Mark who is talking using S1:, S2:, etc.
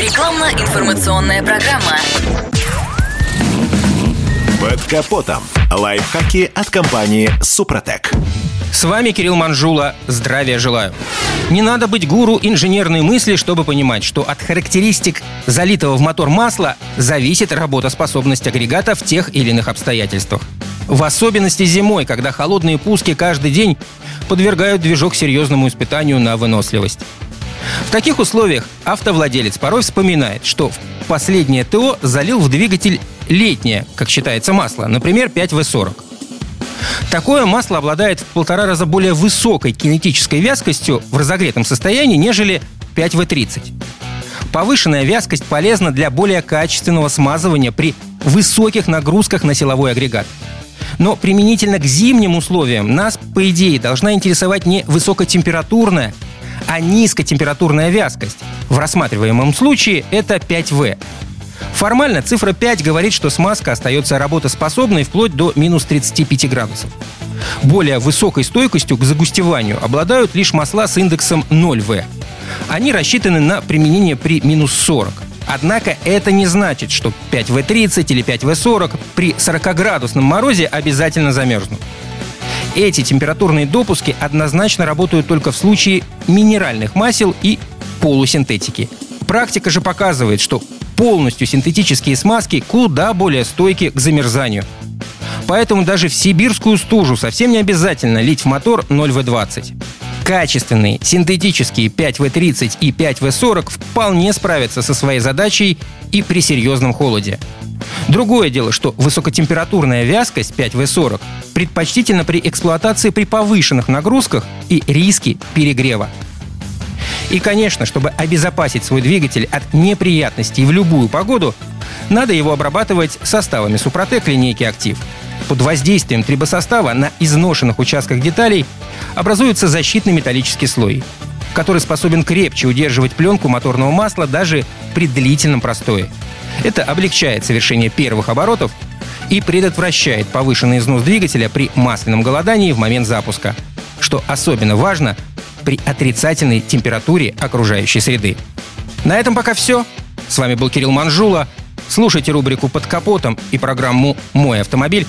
S1: Рекламно-информационная программа.
S2: Под капотом. Лайфхаки от компании «Супротек».
S3: С вами Кирилл Манжула. Здравия желаю. Не надо быть гуру инженерной мысли, чтобы понимать, что от характеристик залитого в мотор масла зависит работоспособность агрегата в тех или иных обстоятельствах. В особенности зимой, когда холодные пуски каждый день подвергают движок серьезному испытанию на выносливость. В таких условиях автовладелец порой вспоминает, что в последнее ТО залил в двигатель летнее, как считается, масло, например, 5В40. Такое масло обладает в полтора раза более высокой кинетической вязкостью в разогретом состоянии, нежели 5В30. Повышенная вязкость полезна для более качественного смазывания при высоких нагрузках на силовой агрегат. Но применительно к зимним условиям нас, по идее, должна интересовать не высокотемпературная, а низкотемпературная вязкость. В рассматриваемом случае это 5В. Формально цифра 5 говорит, что смазка остается работоспособной вплоть до минус 35 градусов. Более высокой стойкостью к загустеванию обладают лишь масла с индексом 0В. Они рассчитаны на применение при минус 40. Однако это не значит, что 5В30 или 5В40 при 40-градусном морозе обязательно замерзнут. Эти температурные допуски однозначно работают только в случае минеральных масел и полусинтетики. Практика же показывает, что полностью синтетические смазки куда более стойки к замерзанию. Поэтому даже в сибирскую стужу совсем не обязательно лить в мотор 0В20. Качественные синтетические 5В30 и 5В40 вполне справятся со своей задачей и при серьезном холоде. Другое дело, что высокотемпературная вязкость 5В40 предпочтительна при эксплуатации при повышенных нагрузках и риске перегрева. И, конечно, чтобы обезопасить свой двигатель от неприятностей в любую погоду, надо его обрабатывать составами Супротек линейки «Актив». Под воздействием трибосостава на изношенных участках деталей образуется защитный металлический слой, который способен крепче удерживать пленку моторного масла даже при длительном простое. Это облегчает совершение первых оборотов и предотвращает повышенный износ двигателя при масляном голодании в момент запуска, что особенно важно при отрицательной температуре окружающей среды. На этом пока все. С вами был Кирилл Манжула. Слушайте рубрику «Под капотом» и программу «Мой автомобиль»